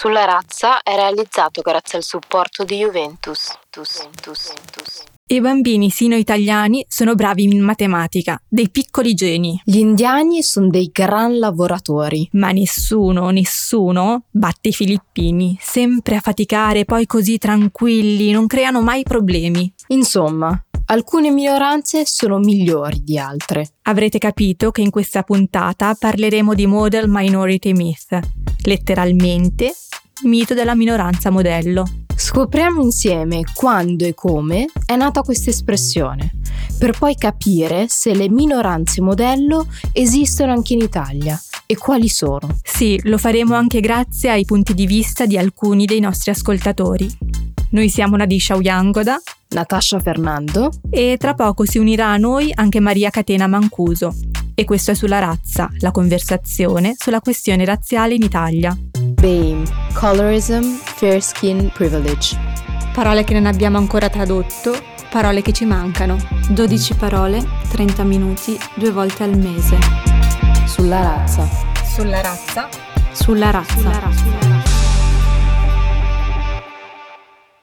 Sulla razza è realizzato grazie al supporto di Juventus. Tus, tus, tus. I bambini sino-italiani sono bravi in matematica, dei piccoli geni. Gli indiani sono dei gran lavoratori. Ma nessuno, nessuno batte i filippini, sempre a faticare, poi così tranquilli, non creano mai problemi. Insomma, alcune minoranze sono migliori di altre. Avrete capito che in questa puntata parleremo di Model Minority Myth, letteralmente mito della minoranza modello. Scopriamo insieme quando e come è nata questa espressione, per poi capire se le minoranze modello esistono anche in Italia e quali sono. Sì, lo faremo anche grazie ai punti di vista di alcuni dei nostri ascoltatori. Noi siamo Nadisha Uyangoda, Natascia Fernando e tra poco si unirà a noi anche Maria Catena Mancuso. E questo è sulla razza, la conversazione sulla questione razziale in Italia. BAME, Colorism, Fair Skin Privilege. Parole che non abbiamo ancora tradotto, parole che ci mancano. 12 parole, 30 minuti, due volte al mese. Sulla razza. Sulla razza. Sulla razza. Sulla razza.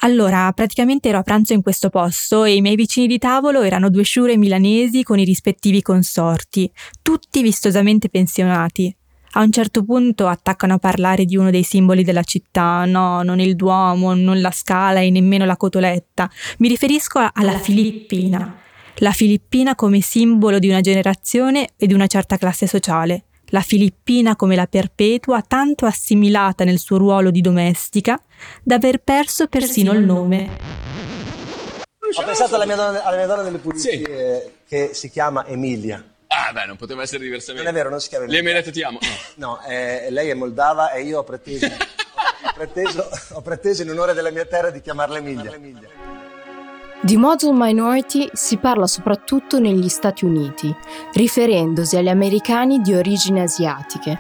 Allora, praticamente ero a pranzo in questo posto e i miei vicini di tavolo erano due sciure milanesi con i rispettivi consorti, tutti vistosamente pensionati. A un certo punto attaccano a parlare di uno dei simboli della città, no, non il Duomo, non la Scala e nemmeno la Cotoletta. Mi riferisco alla Filippina. La Filippina come simbolo di una generazione e di una certa classe sociale. La Filippina come la perpetua, tanto assimilata nel suo ruolo di domestica, da aver perso persino il nome. Ho pensato alla mia donna, alla mia donna delle pulizie sì. che si chiama Emilia. Ah, beh, non poteva essere diversamente. Non è vero, non si chiama Emilia. Lei mi ha detto ti amo? No, no eh, lei è moldava e io ho preteso, ho, preteso, ho preteso, in onore della mia terra di chiamarla Emilia. Di model minority si parla soprattutto negli Stati Uniti, riferendosi agli americani di origini asiatiche.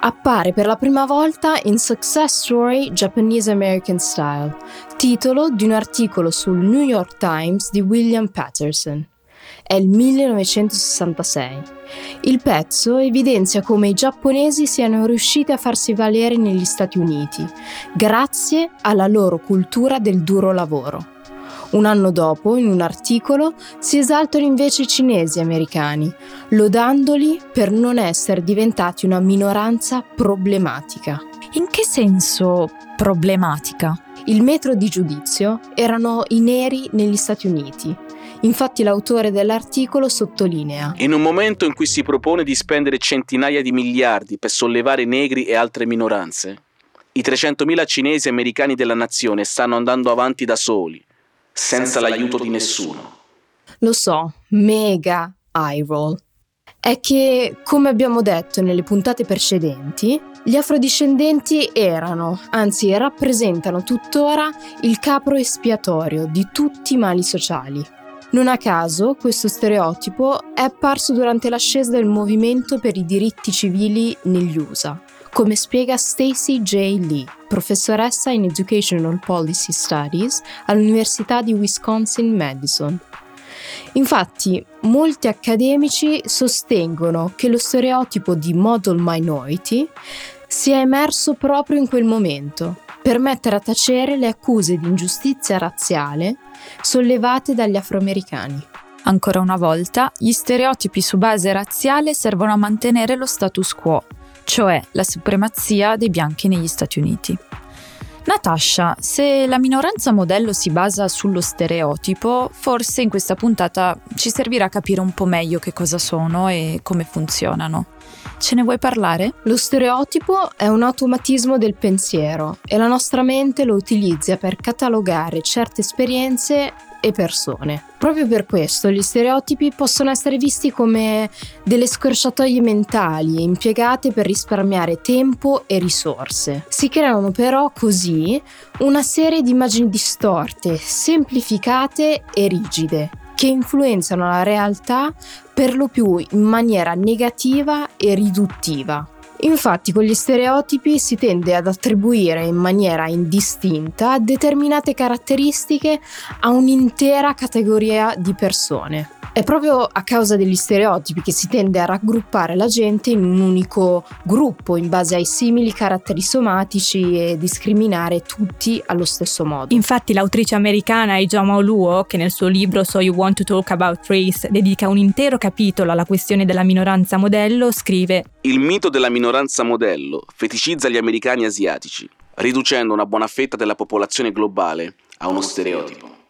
Appare per la prima volta in Success Story Japanese American Style, titolo di un articolo sul New York Times di William Patterson. È il 1966. Il pezzo evidenzia come i giapponesi siano riusciti a farsi valere negli Stati Uniti, grazie alla loro cultura del duro lavoro. Un anno dopo, in un articolo, si esaltano invece i cinesi americani, lodandoli per non essere diventati una minoranza problematica. In che senso problematica? Il metro di giudizio erano i neri negli Stati Uniti. Infatti l'autore dell'articolo sottolinea In un momento in cui si propone di spendere centinaia di miliardi per sollevare negri e altre minoranze, i 300.000 cinesi americani della nazione stanno andando avanti da soli, senza l'aiuto di nessuno. Lo so, mega eye roll. È che, come abbiamo detto nelle puntate precedenti, gli afrodiscendenti erano, anzi rappresentano tuttora, il capro espiatorio di tutti i mali sociali. Non a caso questo stereotipo è apparso durante l'ascesa del movimento per i diritti civili negli USA, come spiega Stacy J. Lee, professoressa in Educational Policy Studies all'Università di Wisconsin-Madison. Infatti, molti accademici sostengono che lo stereotipo di model minority sia emerso proprio in quel momento, per mettere a tacere le accuse di ingiustizia razziale sollevate dagli afroamericani. Ancora una volta, gli stereotipi su base razziale servono a mantenere lo status quo, cioè la supremazia dei bianchi negli Stati Uniti. Natasha, se la minoranza modello si basa sullo stereotipo, forse in questa puntata ci servirà capire un po' meglio che cosa sono e come funzionano. Ce ne vuoi parlare? Lo stereotipo è un automatismo del pensiero e la nostra mente lo utilizza per catalogare certe esperienze e persone. Proprio per questo gli stereotipi possono essere visti come delle scorciatoie mentali impiegate per risparmiare tempo e risorse. Si creano però così una serie di immagini distorte, semplificate e rigide che influenzano la realtà per lo più in maniera negativa e riduttiva. Infatti con gli stereotipi si tende ad attribuire in maniera indistinta determinate caratteristiche a un'intera categoria di persone. È proprio a causa degli stereotipi che si tende a raggruppare la gente in un unico gruppo in base ai simili caratteri somatici e discriminare tutti allo stesso modo. Infatti l'autrice americana Ijoma Oluo, che nel suo libro So You Want to Talk About Race dedica un intero capitolo alla questione della minoranza modello, scrive Il mito della minoranza modello feticizza gli americani asiatici, riducendo una buona fetta della popolazione globale a uno stereotipo.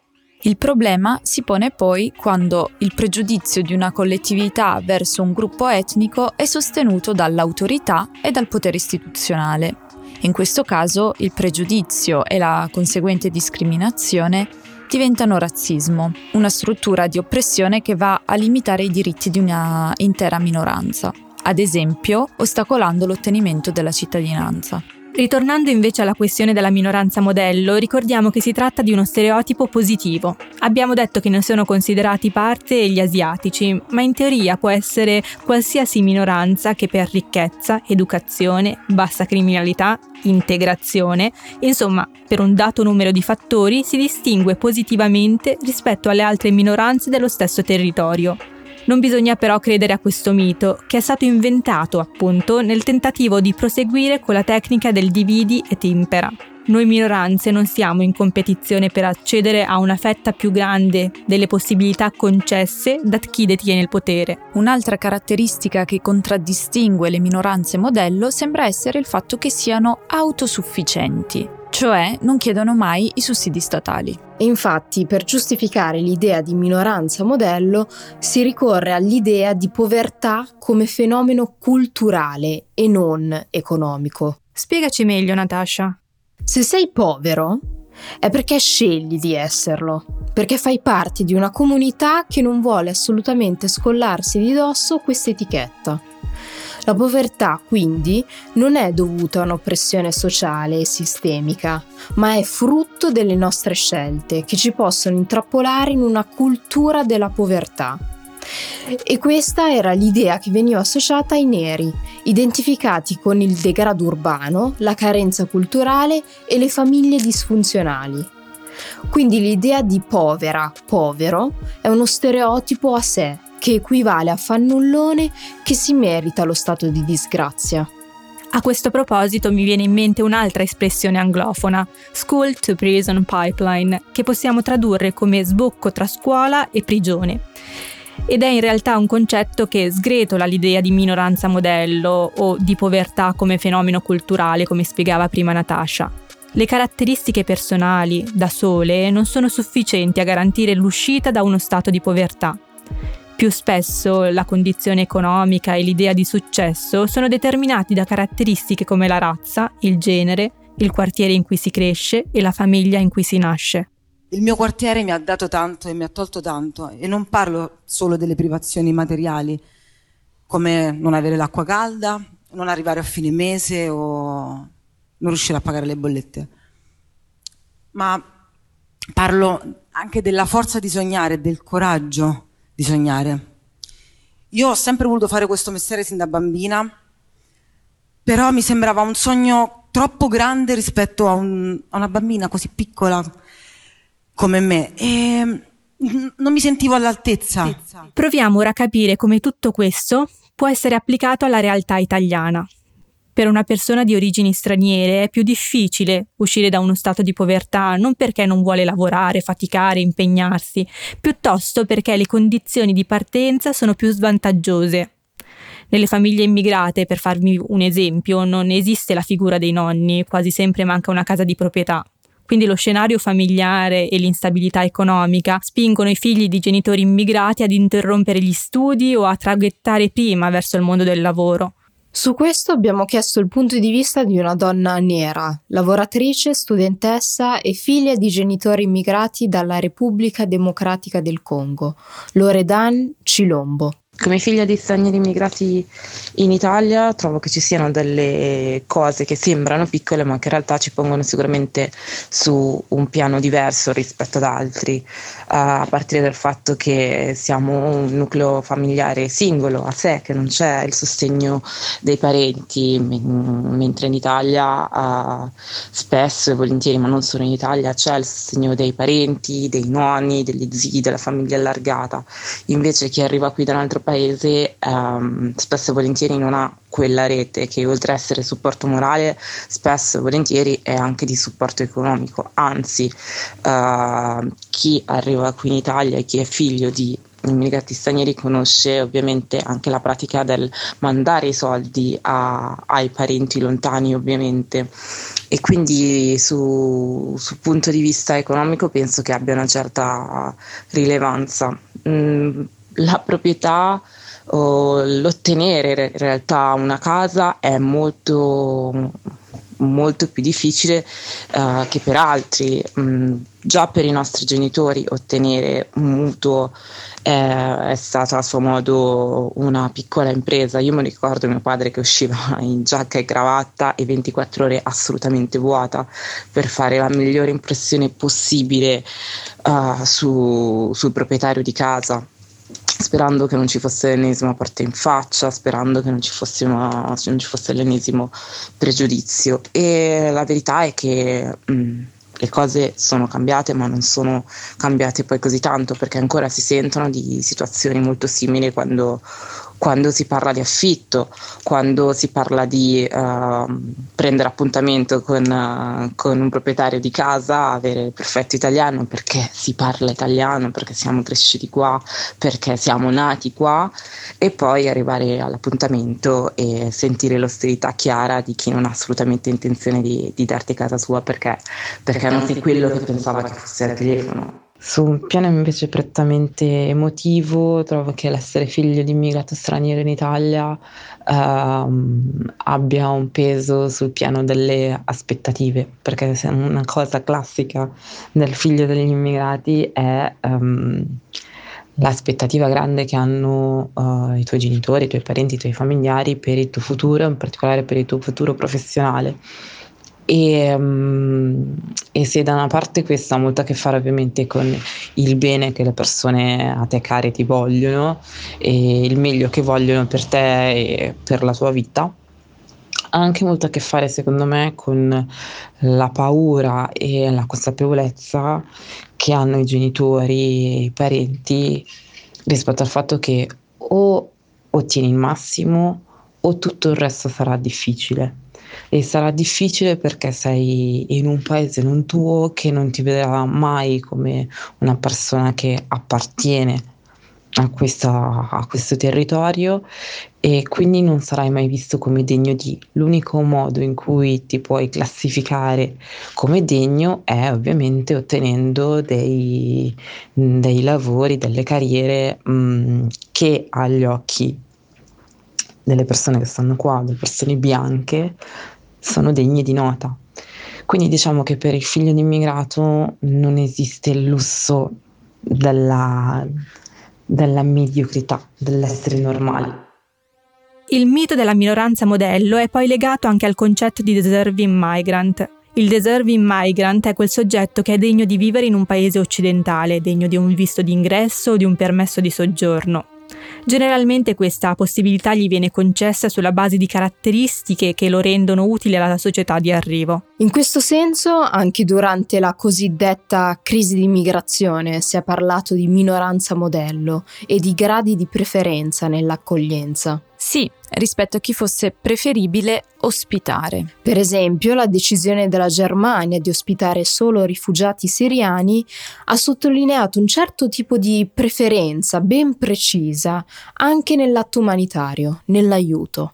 Il problema si pone poi quando il pregiudizio di una collettività verso un gruppo etnico è sostenuto dall'autorità e dal potere istituzionale. In questo caso il pregiudizio e la conseguente discriminazione diventano razzismo, una struttura di oppressione che va a limitare i diritti di una intera minoranza, ad esempio ostacolando l'ottenimento della cittadinanza. Ritornando invece alla questione della minoranza modello, ricordiamo che si tratta di uno stereotipo positivo. Abbiamo detto che ne sono considerati parte gli asiatici, ma in teoria può essere qualsiasi minoranza che per ricchezza, educazione, bassa criminalità, integrazione, insomma, per un dato numero di fattori si distingue positivamente rispetto alle altre minoranze dello stesso territorio. Non bisogna però credere a questo mito, che è stato inventato appunto nel tentativo di proseguire con la tecnica del dividi et impera. Noi minoranze non siamo in competizione per accedere a una fetta più grande delle possibilità concesse da chi detiene il potere. Un'altra caratteristica che contraddistingue le minoranze modello sembra essere il fatto che siano autosufficienti, cioè non chiedono mai i sussidi statali. E infatti, per giustificare l'idea di minoranza modello, si ricorre all'idea di povertà come fenomeno culturale e non economico. Spiegaci meglio, Natasha. Se sei povero, è perché scegli di esserlo, perché fai parte di una comunità che non vuole assolutamente scollarsi di dosso questa etichetta. La povertà, quindi, non è dovuta a un'oppressione sociale e sistemica, ma è frutto delle nostre scelte che ci possono intrappolare in una cultura della povertà. E questa era l'idea che veniva associata ai neri, identificati con il degrado urbano, la carenza culturale e le famiglie disfunzionali. Quindi l'idea di povera, povero, è uno stereotipo a sé, che equivale a fannullone che si merita lo stato di disgrazia. A questo proposito mi viene in mente un'altra espressione anglofona, school to prison pipeline, che possiamo tradurre come sbocco tra scuola e prigione. Ed è in realtà un concetto che sgretola l'idea di minoranza modello o di povertà come fenomeno culturale, come spiegava prima Natasha. Le caratteristiche personali, da sole, non sono sufficienti a garantire l'uscita da uno stato di povertà. Più spesso la condizione economica e l'idea di successo sono determinati da caratteristiche come la razza, il genere, il quartiere in cui si cresce e la famiglia in cui si nasce. Il mio quartiere mi ha dato tanto e mi ha tolto tanto e non parlo solo delle privazioni materiali, come non avere l'acqua calda, non arrivare a fine mese o non riuscire a pagare le bollette, ma parlo anche della forza di sognare, del coraggio di sognare. Io ho sempre voluto fare questo mestiere sin da bambina, però mi sembrava un sogno troppo grande rispetto a, un, a una bambina così piccola come me e non mi sentivo all'altezza. Proviamo ora a capire come tutto questo può essere applicato alla realtà italiana. Per una persona di origini straniere è più difficile uscire da uno stato di povertà non perché non vuole lavorare, faticare, impegnarsi, piuttosto perché le condizioni di partenza sono più svantaggiose. Nelle famiglie immigrate, per farvi un esempio, non esiste la figura dei nonni, quasi sempre manca una casa di proprietà. Quindi lo scenario familiare e l'instabilità economica spingono i figli di genitori immigrati ad interrompere gli studi o a traghettare prima verso il mondo del lavoro. Su questo abbiamo chiesto il punto di vista di una donna nera, lavoratrice, studentessa e figlia di genitori immigrati dalla Repubblica Democratica del Congo, Loredan Chilombo. Come figlia di stranieri immigrati in Italia trovo che ci siano delle cose che sembrano piccole ma che in realtà ci pongono sicuramente su un piano diverso rispetto ad altri, a partire dal fatto che siamo un nucleo familiare singolo a sé, che non c'è il sostegno dei parenti, mentre in Italia uh, spesso e volentieri, ma non solo in Italia, c'è il sostegno dei parenti, dei nonni, degli zii, della famiglia allargata. Invece chi arriva qui da un altro paese um, spesso e volentieri non ha quella rete che oltre a essere supporto morale spesso e volentieri è anche di supporto economico anzi uh, chi arriva qui in Italia e chi è figlio di immigrati stranieri conosce ovviamente anche la pratica del mandare i soldi a, ai parenti lontani ovviamente e quindi su, sul punto di vista economico penso che abbia una certa rilevanza. Mm, la proprietà o l'ottenere in realtà una casa è molto molto più difficile uh, che per altri. Mm, già per i nostri genitori ottenere un mutuo eh, è stata a suo modo una piccola impresa. Io mi ricordo mio padre che usciva in giacca e cravatta e 24 ore assolutamente vuota per fare la migliore impressione possibile uh, su, sul proprietario di casa sperando che non ci fosse l'ennesima porta in faccia, sperando che non ci fosse, una, non ci fosse l'ennesimo pregiudizio. E la verità è che mh, mm, le cose sono cambiate, ma non sono cambiate poi così tanto, perché ancora si sentono di situazioni molto simili quando quando si parla di affitto, quando si parla di uh, prendere appuntamento con, uh, con, un proprietario di casa, avere il perfetto italiano perché si parla italiano, perché siamo cresciuti qua, perché siamo nati qua e poi arrivare all'appuntamento e sentire l'ostilità chiara di chi non ha assolutamente intenzione di, di darti casa sua perché, perché non sei quello che pensava che fosse al telefono. Su un piano invece prettamente emotivo, trovo che l'essere figlio di immigrato straniero in Italia ehm, abbia un peso sul piano delle aspettative, perché una cosa classica del figlio degli immigrati è um, l'aspettativa grande che hanno uh, i tuoi genitori, i tuoi parenti, i tuoi familiari per il tuo futuro, in particolare per il tuo futuro professionale e, um, e se da una parte questo ha molto a che fare ovviamente con il bene che le persone a te care ti vogliono e il meglio che vogliono per te e per la tua vita, ha anche molto a che fare secondo me con la paura e la consapevolezza che hanno i genitori e i parenti rispetto al fatto che o ottieni il massimo o tutto il resto sarà difficile e sarà difficile perché sei in un paese non tuo che non ti vedrà mai come una persona che appartiene a, questa, a questo territorio e quindi non sarai mai visto come degno di. L'unico modo in cui ti puoi classificare come degno è ovviamente ottenendo dei, dei lavori, delle carriere mh, mm, che agli occhi delle persone che stanno qua, delle persone bianche, sono degne di nota. Quindi diciamo che per il figlio di immigrato non esiste il lusso della, della mediocrità, dell'essere normali. Il mito della minoranza modello è poi legato anche al concetto di deserving migrant. Il deserving migrant è quel soggetto che è degno di vivere in un paese occidentale, degno di un visto d'ingresso o di un permesso di soggiorno. Generalmente questa possibilità gli viene concessa sulla base di caratteristiche che lo rendono utile alla società di arrivo. In questo senso, anche durante la cosiddetta crisi di immigrazione si è parlato di minoranza modello e di gradi di preferenza nell'accoglienza. Sì, rispetto a chi fosse preferibile ospitare. Per esempio, la decisione della Germania di ospitare solo rifugiati siriani ha sottolineato un certo tipo di preferenza ben precisa anche nell'atto umanitario, nell'aiuto.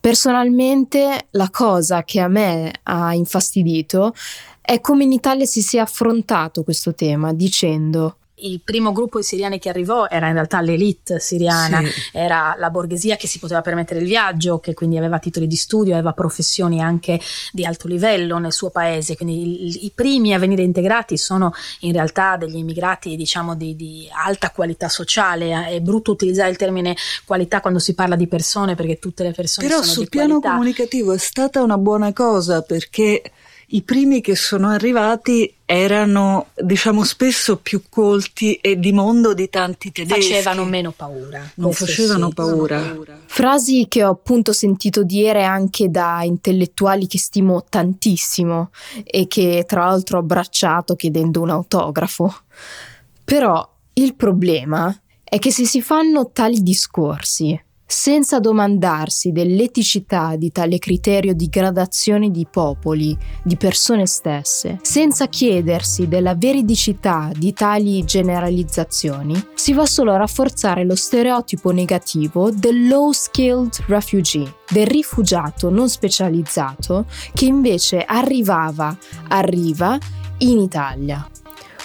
Personalmente la cosa che a me ha infastidito è come in Italia si sia affrontato questo tema dicendo il primo gruppo di siriani che arrivò era in realtà l'elite siriana, sì. era la borghesia che si poteva permettere il viaggio, che quindi aveva titoli di studio, aveva professioni anche di alto livello nel suo paese, quindi i, i primi a venire integrati sono in realtà degli immigrati diciamo di, di, alta qualità sociale, è brutto utilizzare il termine qualità quando si parla di persone perché tutte le persone Però sono sul piano qualità. comunicativo è stata una buona cosa perché i primi che sono arrivati erano, diciamo, spesso più colti e di mondo di tanti tedeschi. Facevano meno paura. Non facevano sì, paura. paura. Frasi che ho appunto sentito dire anche da intellettuali che stimo tantissimo e che tra l'altro ho abbracciato chiedendo un autografo. Però il problema è che se si fanno tali discorsi senza domandarsi dell'eticità di tale criterio di gradazione di popoli, di persone stesse, senza chiedersi della veridicità di tali generalizzazioni, si va solo a rafforzare lo stereotipo negativo del low skilled refugee, del rifugiato non specializzato che invece arrivava, arriva in Italia.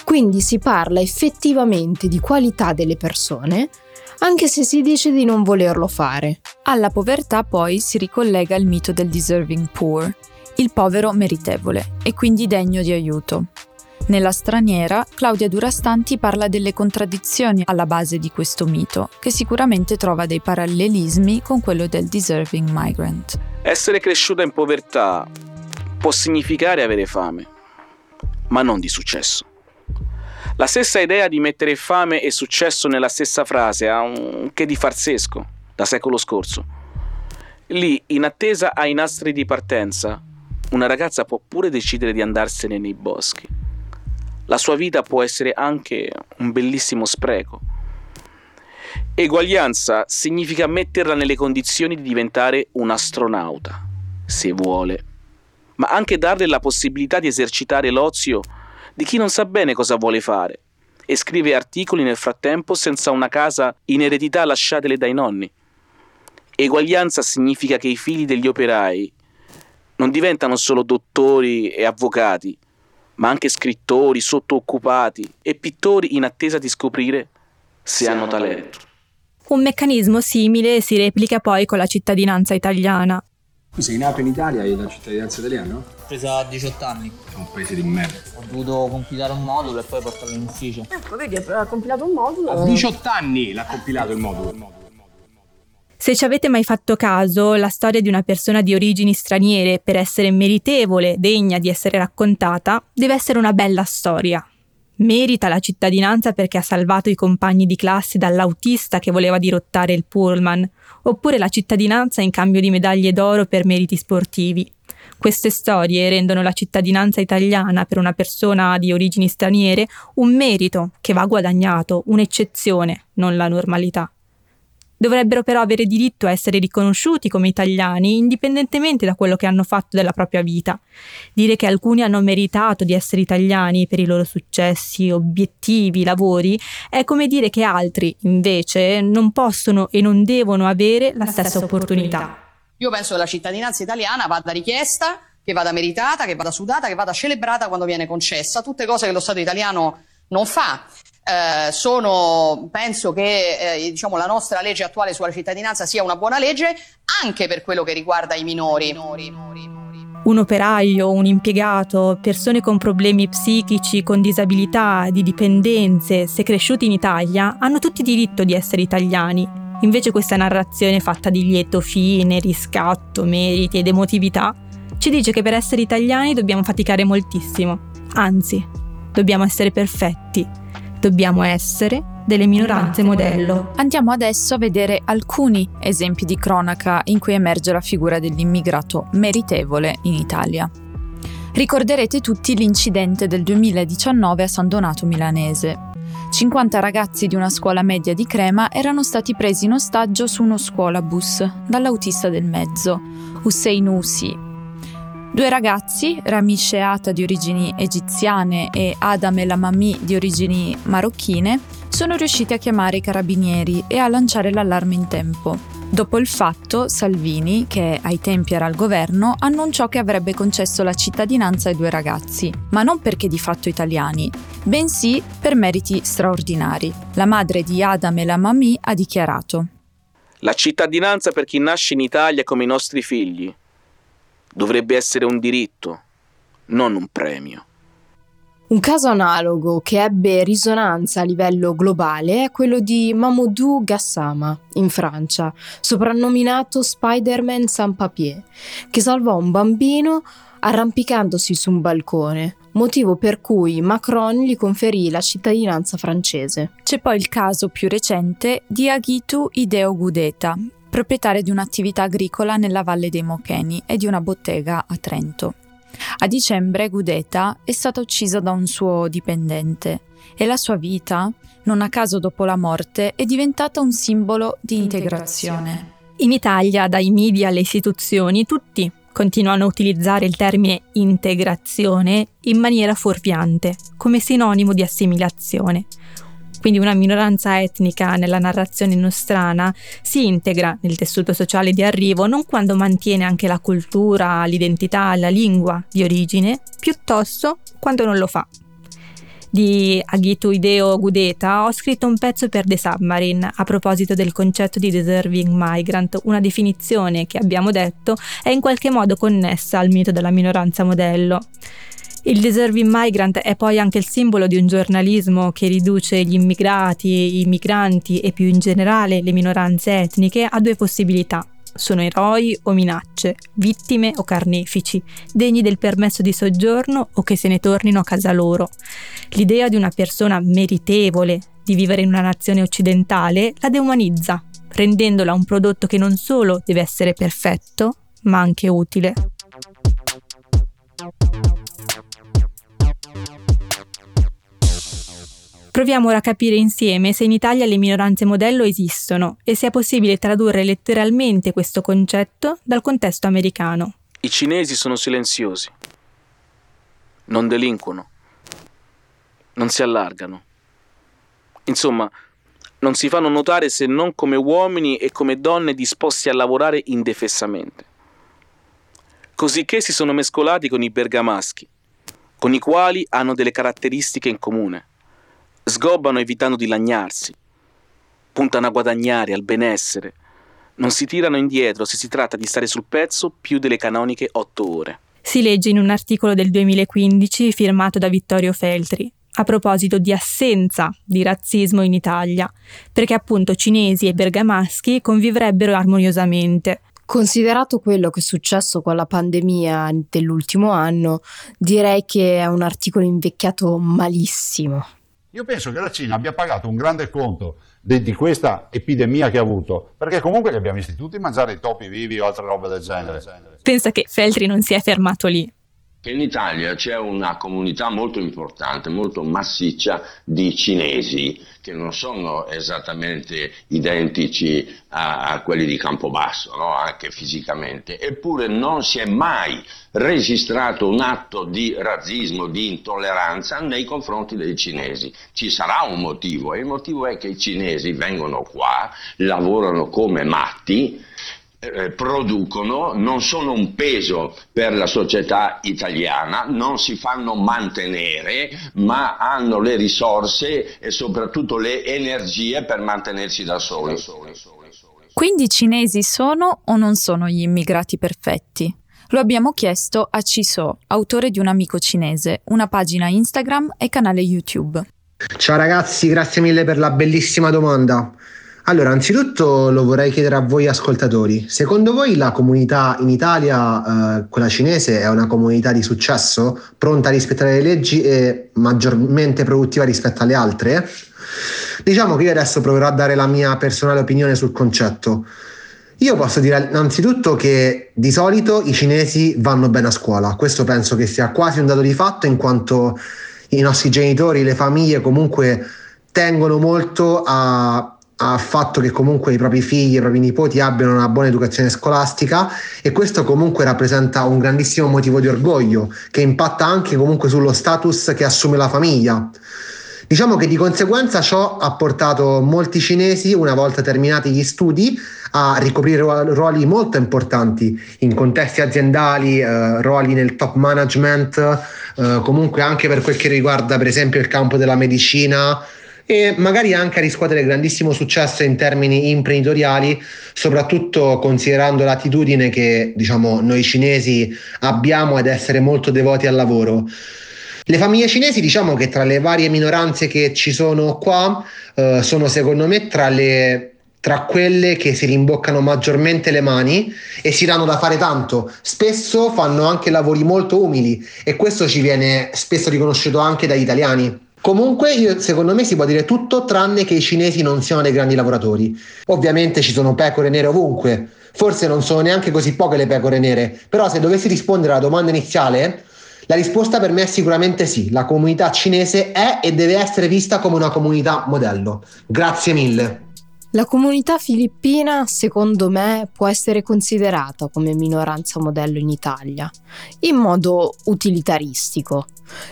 Quindi si parla effettivamente di qualità delle persone, anche se si dice di non volerlo fare. Alla povertà poi si ricollega il mito del deserving poor, il povero meritevole e quindi degno di aiuto. Nella straniera, Claudia Durastanti parla delle contraddizioni alla base di questo mito, che sicuramente trova dei parallelismi con quello del deserving migrant. Essere cresciuta in povertà può significare avere fame, ma non di successo. La stessa idea di mettere fame e successo nella stessa frase ha un che di farsesco da secolo scorso. Lì, in attesa ai nastri di partenza, una ragazza può pure decidere di andarsene nei boschi. La sua vita può essere anche un bellissimo spreco. Eguaglianza significa metterla nelle condizioni di diventare un astronauta, se vuole, ma anche darle la possibilità di esercitare l'ozio di chi non sa bene cosa vuole fare e scrive articoli nel frattempo senza una casa in eredità lasciatele dai nonni. Eguaglianza significa che i figli degli operai non diventano solo dottori e avvocati, ma anche scrittori, sottooccupati e pittori in attesa di scoprire se hanno talento. Un meccanismo simile si replica poi con la cittadinanza italiana. Tu sei nato in Italia e hai la cittadinanza italiana? Ho preso a 18 anni. È un paese di merda. Ho dovuto compilare un modulo e poi portarlo in ufficio. Ecco, vedi, ha compilato un modulo. A 18 anni l'ha compilato il modulo. Se ci avete mai fatto caso, la storia di una persona di origini straniere, per essere meritevole, degna di essere raccontata, deve essere una bella storia. Merita la cittadinanza perché ha salvato i compagni di classe dall'autista che voleva dirottare il pullman, oppure la cittadinanza in cambio di medaglie d'oro per meriti sportivi. Queste storie rendono la cittadinanza italiana per una persona di origini straniere un merito che va guadagnato, un'eccezione, non la normalità. Dovrebbero però avere diritto a essere riconosciuti come italiani indipendentemente da quello che hanno fatto della propria vita. Dire che alcuni hanno meritato di essere italiani per i loro successi, obiettivi, lavori, è come dire che altri, invece, non possono e non devono avere la, la stessa, stessa opportunità. opportunità. Io penso che la cittadinanza italiana vada richiesta, che vada meritata, che vada sudata, che vada celebrata quando viene concessa, tutte cose che lo Stato italiano non fa. Eh, sono, penso che eh, diciamo, la nostra legge attuale sulla cittadinanza sia una buona legge anche per quello che riguarda i minori. Un operaio, un impiegato, persone con problemi psichici, con disabilità, di dipendenze, se cresciuti in Italia, hanno tutti diritto di essere italiani. Invece questa narrazione fatta di lieto fine, riscatto, meriti ed emotività ci dice che per essere italiani dobbiamo faticare moltissimo. Anzi, dobbiamo essere perfetti Dobbiamo essere delle minoranze modello. Andiamo adesso a vedere alcuni esempi di cronaca in cui emerge la figura dell'immigrato meritevole in Italia. Ricorderete tutti l'incidente del 2019 a San Donato Milanese. 50 ragazzi di una scuola media di Crema erano stati presi in ostaggio su uno scuolabus dall'autista del mezzo, Hussein Usi, Due ragazzi, Rami Sheata di origini egiziane e Adam El Amami di origini marocchine, sono riusciti a chiamare i carabinieri e a lanciare l'allarme in tempo. Dopo il fatto, Salvini, che ai tempi era al governo, annunciò che avrebbe concesso la cittadinanza ai due ragazzi, ma non perché di fatto italiani, bensì per meriti straordinari. La madre di Adam e la Mamì ha dichiarato La cittadinanza per chi nasce in Italia come i nostri figli dovrebbe essere un diritto, non un premio. Un caso analogo che ebbe risonanza a livello globale è quello di Mamoudou Gassama, in Francia, soprannominato Spider-Man sans papier, che salvò un bambino arrampicandosi su un balcone, motivo per cui Macron gli conferì la cittadinanza francese. C'è poi il caso più recente di Aghitu Ideo Gudeta, proprietario di un'attività agricola nella Valle dei Mocheni e di una bottega a Trento. A dicembre Gudeta è stata uccisa da un suo dipendente e la sua vita, non a caso dopo la morte, è diventata un simbolo di integrazione. In Italia, dai media alle istituzioni, tutti continuano a utilizzare il termine integrazione in maniera fuorviante, come sinonimo di assimilazione. Quindi una minoranza etnica nella narrazione nostrana si integra nel tessuto sociale di arrivo non quando mantiene anche la cultura, l'identità, la lingua di origine, piuttosto quando non lo fa. Di Aghitu Ideo Gudeta ho scritto un pezzo per The Submarine a proposito del concetto di deserving migrant, una definizione che abbiamo detto è in qualche modo connessa al mito della minoranza modello. Il deserving migrant è poi anche il simbolo di un giornalismo che riduce gli immigrati, i migranti e più in generale le minoranze etniche a due possibilità. Sono eroi o minacce, vittime o carnefici, degni del permesso di soggiorno o che se ne tornino a casa loro. L'idea di una persona meritevole di vivere in una nazione occidentale la deumanizza, rendendola un prodotto che non solo deve essere perfetto, ma anche utile. Proviamo ora a capire insieme se in Italia le minoranze modello esistono e se è possibile tradurre letteralmente questo concetto dal contesto americano. I cinesi sono silenziosi, non delinquono, non si allargano. Insomma, non si fanno notare se non come uomini e come donne disposti a lavorare indefessamente. Cosicché si sono mescolati con i bergamaschi, con i quali hanno delle caratteristiche in comune sgobbano evitando di lagnarsi, puntano a guadagnare, al benessere, non si tirano indietro se si tratta di stare sul pezzo più delle canoniche otto ore. Si legge in un articolo del 2015 firmato da Vittorio Feltri, a proposito di assenza di razzismo in Italia, perché appunto cinesi e bergamaschi convivrebbero armoniosamente. Considerato quello che è successo con la pandemia dell'ultimo anno, direi che è un articolo invecchiato malissimo. Io penso che la Cina abbia pagato un grande conto di, di, questa epidemia che ha avuto, perché comunque li abbiamo visti tutti mangiare i topi vivi o altre robe del genere. Pensa che Feltri non si è fermato lì che in Italia c'è una comunità molto importante, molto massiccia di cinesi che non sono esattamente identici a, a quelli di Campobasso, no? anche fisicamente, eppure non si è mai registrato un atto di razzismo, di intolleranza nei confronti dei cinesi. Ci sarà un motivo e il motivo è che i cinesi vengono qua, lavorano come matti, eh, producono non sono un peso per la società italiana, non si fanno mantenere, ma hanno le risorse e soprattutto le energie per mantenersi da soli. Quindi i cinesi sono o non sono gli immigrati perfetti? Lo abbiamo chiesto a Ciso, autore di Un amico cinese, una pagina Instagram e canale YouTube. Ciao ragazzi, grazie mille per la bellissima domanda. Allora, anzitutto lo vorrei chiedere a voi ascoltatori. Secondo voi la comunità in Italia, eh, quella cinese, è una comunità di successo, pronta a rispettare le leggi e maggiormente produttiva rispetto alle altre? Diciamo che io adesso proverò a dare la mia personale opinione sul concetto. Io posso dire innanzitutto che di solito i cinesi vanno bene a scuola, questo penso che sia quasi un dato di fatto in quanto i nostri genitori, le famiglie comunque tengono molto a al fatto che comunque i propri figli, i propri nipoti abbiano una buona educazione scolastica e questo comunque rappresenta un grandissimo motivo di orgoglio che impatta anche comunque sullo status che assume la famiglia. Diciamo che di conseguenza ciò ha portato molti cinesi, una volta terminati gli studi, a ricoprire ruoli molto importanti in contesti aziendali, eh, ruoli nel top management, eh, comunque anche per quel che riguarda per esempio il campo della medicina e magari anche a riscuotere grandissimo successo in termini imprenditoriali, soprattutto considerando l'attitudine che diciamo noi cinesi abbiamo ad essere molto devoti al lavoro. Le famiglie cinesi, diciamo che tra le varie minoranze che ci sono qua, eh, sono secondo me tra, le, tra quelle che si rimboccano maggiormente le mani e si danno da fare tanto. Spesso fanno anche lavori molto umili e questo ci viene spesso riconosciuto anche dagli italiani. Comunque, io, secondo me si può dire tutto tranne che i cinesi non siano dei grandi lavoratori. Ovviamente ci sono pecore nere ovunque, forse non sono neanche così poche le pecore nere, però se dovessi rispondere alla domanda iniziale, la risposta per me è sicuramente sì, la comunità cinese è e deve essere vista come una comunità modello. Grazie mille. La comunità filippina, secondo me, può essere considerata come minoranza modello in Italia, in modo utilitaristico.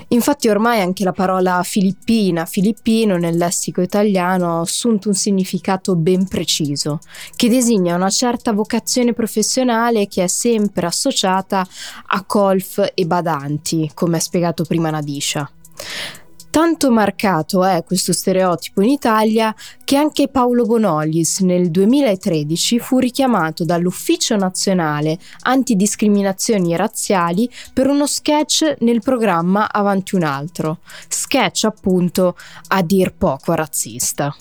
Infatti ormai anche la parola filippina, filippino nel lessico italiano ha assunto un significato ben preciso, che designa una certa vocazione professionale che è sempre associata a colf e badanti, come ha spiegato prima Nadisha. Tanto marcato è questo stereotipo in Italia che anche Paolo Bonolis nel 2013 fu richiamato dall'Ufficio nazionale antidiscriminazioni razziali per uno sketch nel programma Avanti un altro, sketch appunto a dir poco razzista.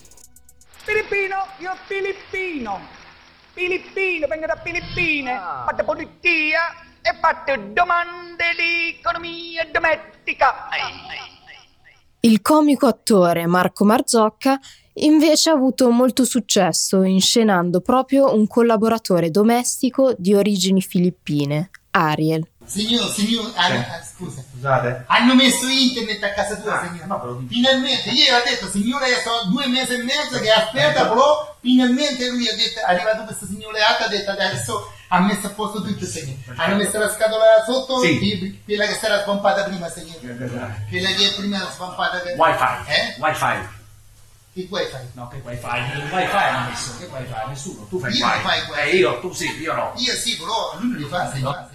Filippino, io filippino, filippino, vengo da Filippine, ah. fate polizia e fate domande di economia domestica. Ehi. Il comico attore Marco Marzocca invece ha avuto molto successo inscenando proprio un collaboratore domestico di origini filippine, Ariel. Signor, signor, ah, ah, scusa. Scusate. Hanno messo internet a casa tua, ah, signore. No, però... Finalmente, ieri ha detto, signore, sono due mesi e mezzo che aspetta, però finalmente lui ha detto, è arrivato questo signore H, ha detto adesso ha messo a posto tutto, signore. Hanno messo la scatola sotto, sì. quella che sarà spompata prima, signore. Quella che è prima spompata. Che... Wi-Fi. Eh? Wi-Fi. Che wifi? No, che wifi? Il wifi hanno messo, che wifi? Nessuno. Tu fai io wifi. fai wifi. Eh, io, tu sì, io no. Io sì, però lui li fa, signore.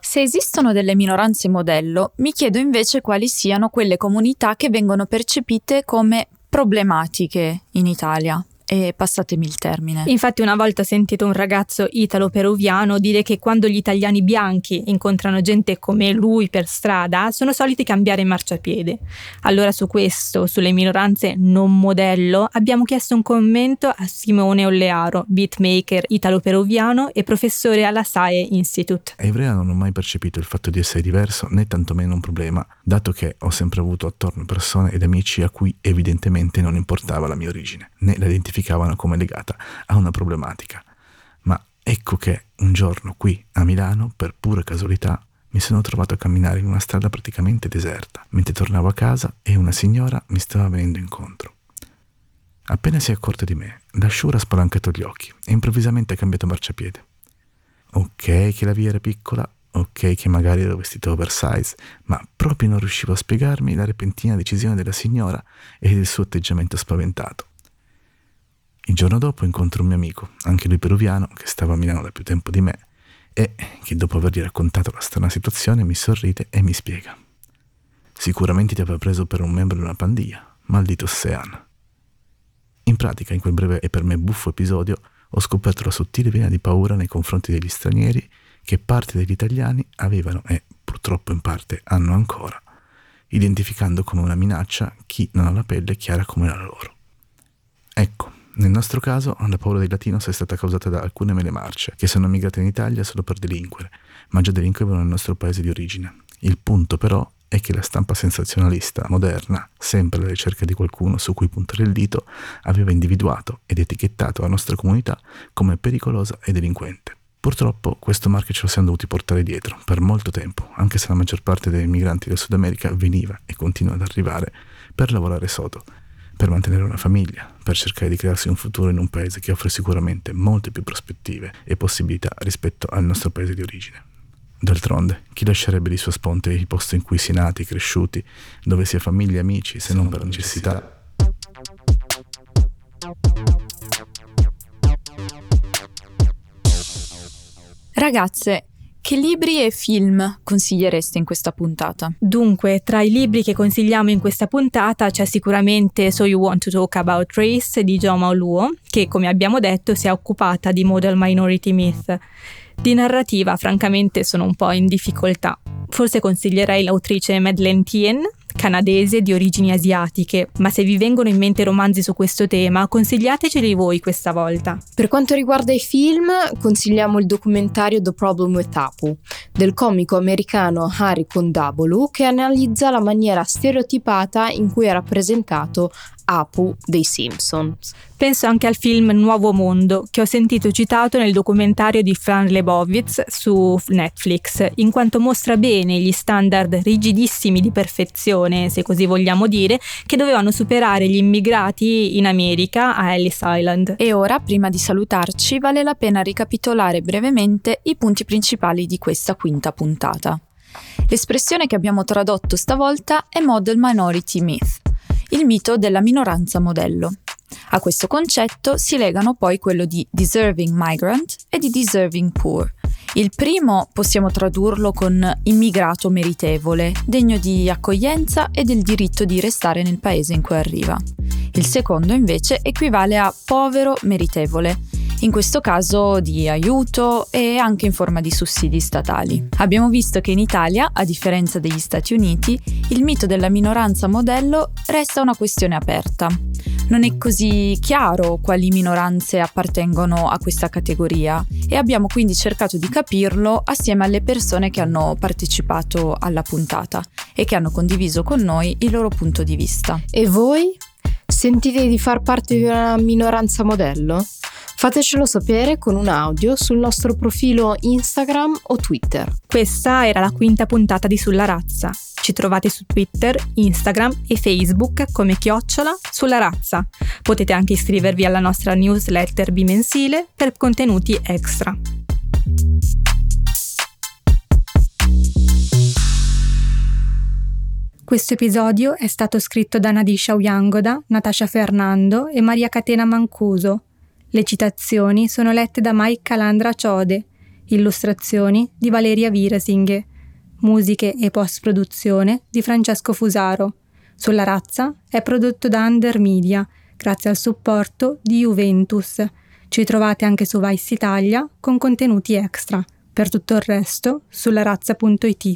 Se esistono delle minoranze modello, mi chiedo invece quali siano quelle comunità che vengono percepite come problematiche in Italia e passatemi il termine. Infatti una volta ho sentito un ragazzo italo-peruviano dire che quando gli italiani bianchi incontrano gente come lui per strada sono soliti cambiare marciapiede. Allora su questo, sulle minoranze non modello, abbiamo chiesto un commento a Simone Ollearo, beatmaker italo-peruviano e professore alla SAE Institute. A Ivrea non ho mai percepito il fatto di essere diverso né tantomeno un problema, dato che ho sempre avuto attorno persone ed amici a cui evidentemente non importava la mia origine, né l'identificazione identificavano come legata a una problematica. Ma ecco che un giorno qui a Milano, per pura casualità, mi sono trovato a camminare in una strada praticamente deserta, mentre tornavo a casa e una signora mi stava venendo incontro. Appena si è accorta di me, la sciura ha spalancato gli occhi e improvvisamente ha cambiato marciapiede. Ok che la via era piccola, ok che magari ero vestito oversize, ma proprio non riuscivo a spiegarmi la repentina decisione della signora e il suo atteggiamento spaventato. Il giorno dopo incontro un mio amico, anche lui peruviano, che stava a Milano da più tempo di me, e che dopo avergli raccontato la strana situazione mi sorride e mi spiega. Sicuramente ti aveva preso per un membro di una pandiglia, maldito Sean. In pratica, in quel breve e per me buffo episodio, ho scoperto la sottile vena di paura nei confronti degli stranieri che parte degli italiani avevano e purtroppo in parte hanno ancora, identificando come una minaccia chi non ha la pelle chiara come la loro. Ecco, nel nostro caso, la paura dei latinos è stata causata da alcune mele marce, che sono migrate in Italia solo per delinquere, ma già delinquevano nel nostro paese di origine. Il punto però è che la stampa sensazionalista moderna, sempre alla ricerca di qualcuno su cui puntare il dito, aveva individuato ed etichettato la nostra comunità come pericolosa e delinquente. Purtroppo questo marchio ce lo siamo dovuti portare dietro per molto tempo, anche se la maggior parte dei migranti del Sud America veniva e continua ad arrivare per lavorare sodo per mantenere una famiglia, per cercare di crearsi un futuro in un paese che offre sicuramente molte più prospettive e possibilità rispetto al nostro paese di origine. D'altronde, chi lascerebbe di sua sponte il posto in cui si è nati, cresciuti, dove si è famiglia e amici, se non per necessità? Ragazze, che libri e film consigliereste in questa puntata? Dunque, tra i libri che consigliamo in questa puntata c'è sicuramente So You Want to Talk About Race di Joma Oluo, che come abbiamo detto si è occupata di Model Minority Myth. Di narrativa, francamente, sono un po' in difficoltà. Forse consiglierei l'autrice Madeleine Tien, canadese di origini asiatiche, ma se vi vengono in mente romanzi su questo tema, consigliateceli voi questa volta. Per quanto riguarda i film, consigliamo il documentario The Problem with Apu del comico americano Harry Kondabolu che analizza la maniera stereotipata in cui è rappresentato Apu dei Simpsons. Penso anche al film Nuovo Mondo, che ho sentito citato nel documentario di Fran Lebowitz su Netflix, in quanto mostra bene gli standard rigidissimi di perfezione, se così vogliamo dire, che dovevano superare gli immigrati in America a Ellis Island. E ora, prima di salutarci, vale la pena ricapitolare brevemente i punti principali di questa quinta puntata. L'espressione che abbiamo tradotto stavolta è Model Minority Myth il mito della minoranza modello. A questo concetto si legano poi quello di deserving migrant e di deserving poor. Il primo possiamo tradurlo con immigrato meritevole, degno di accoglienza e del diritto di restare nel paese in cui arriva. Il secondo invece equivale a povero meritevole, in questo caso di aiuto e anche in forma di sussidi statali. Abbiamo visto che in Italia, a differenza degli Stati Uniti, il mito della minoranza modello resta una questione aperta. Non è così chiaro quali minoranze appartengono a questa categoria e abbiamo quindi cercato di capirlo assieme alle persone che hanno partecipato alla puntata e che hanno condiviso con noi il loro punto di vista. E voi? Sentite di far parte di una minoranza modello? Fatecelo sapere con un audio sul nostro profilo Instagram o Twitter. Questa era la quinta puntata di Sulla Razza. Ci trovate su Twitter, Instagram e Facebook come chiocciola sulla razza. Potete anche iscrivervi alla nostra newsletter bimensile per contenuti extra. Questo episodio è stato scritto da Nadisha Uyangoda, Natasha Fernando e Maria Catena Mancuso le citazioni sono lette da Mike Calandra Ciode, illustrazioni di Valeria Virasinghe, musiche e post-produzione di Francesco Fusaro. Sulla razza è prodotto da Under Media, grazie al supporto di Juventus. Ci trovate anche su Vice Italia con contenuti extra. Per tutto il resto, sulla razza.it.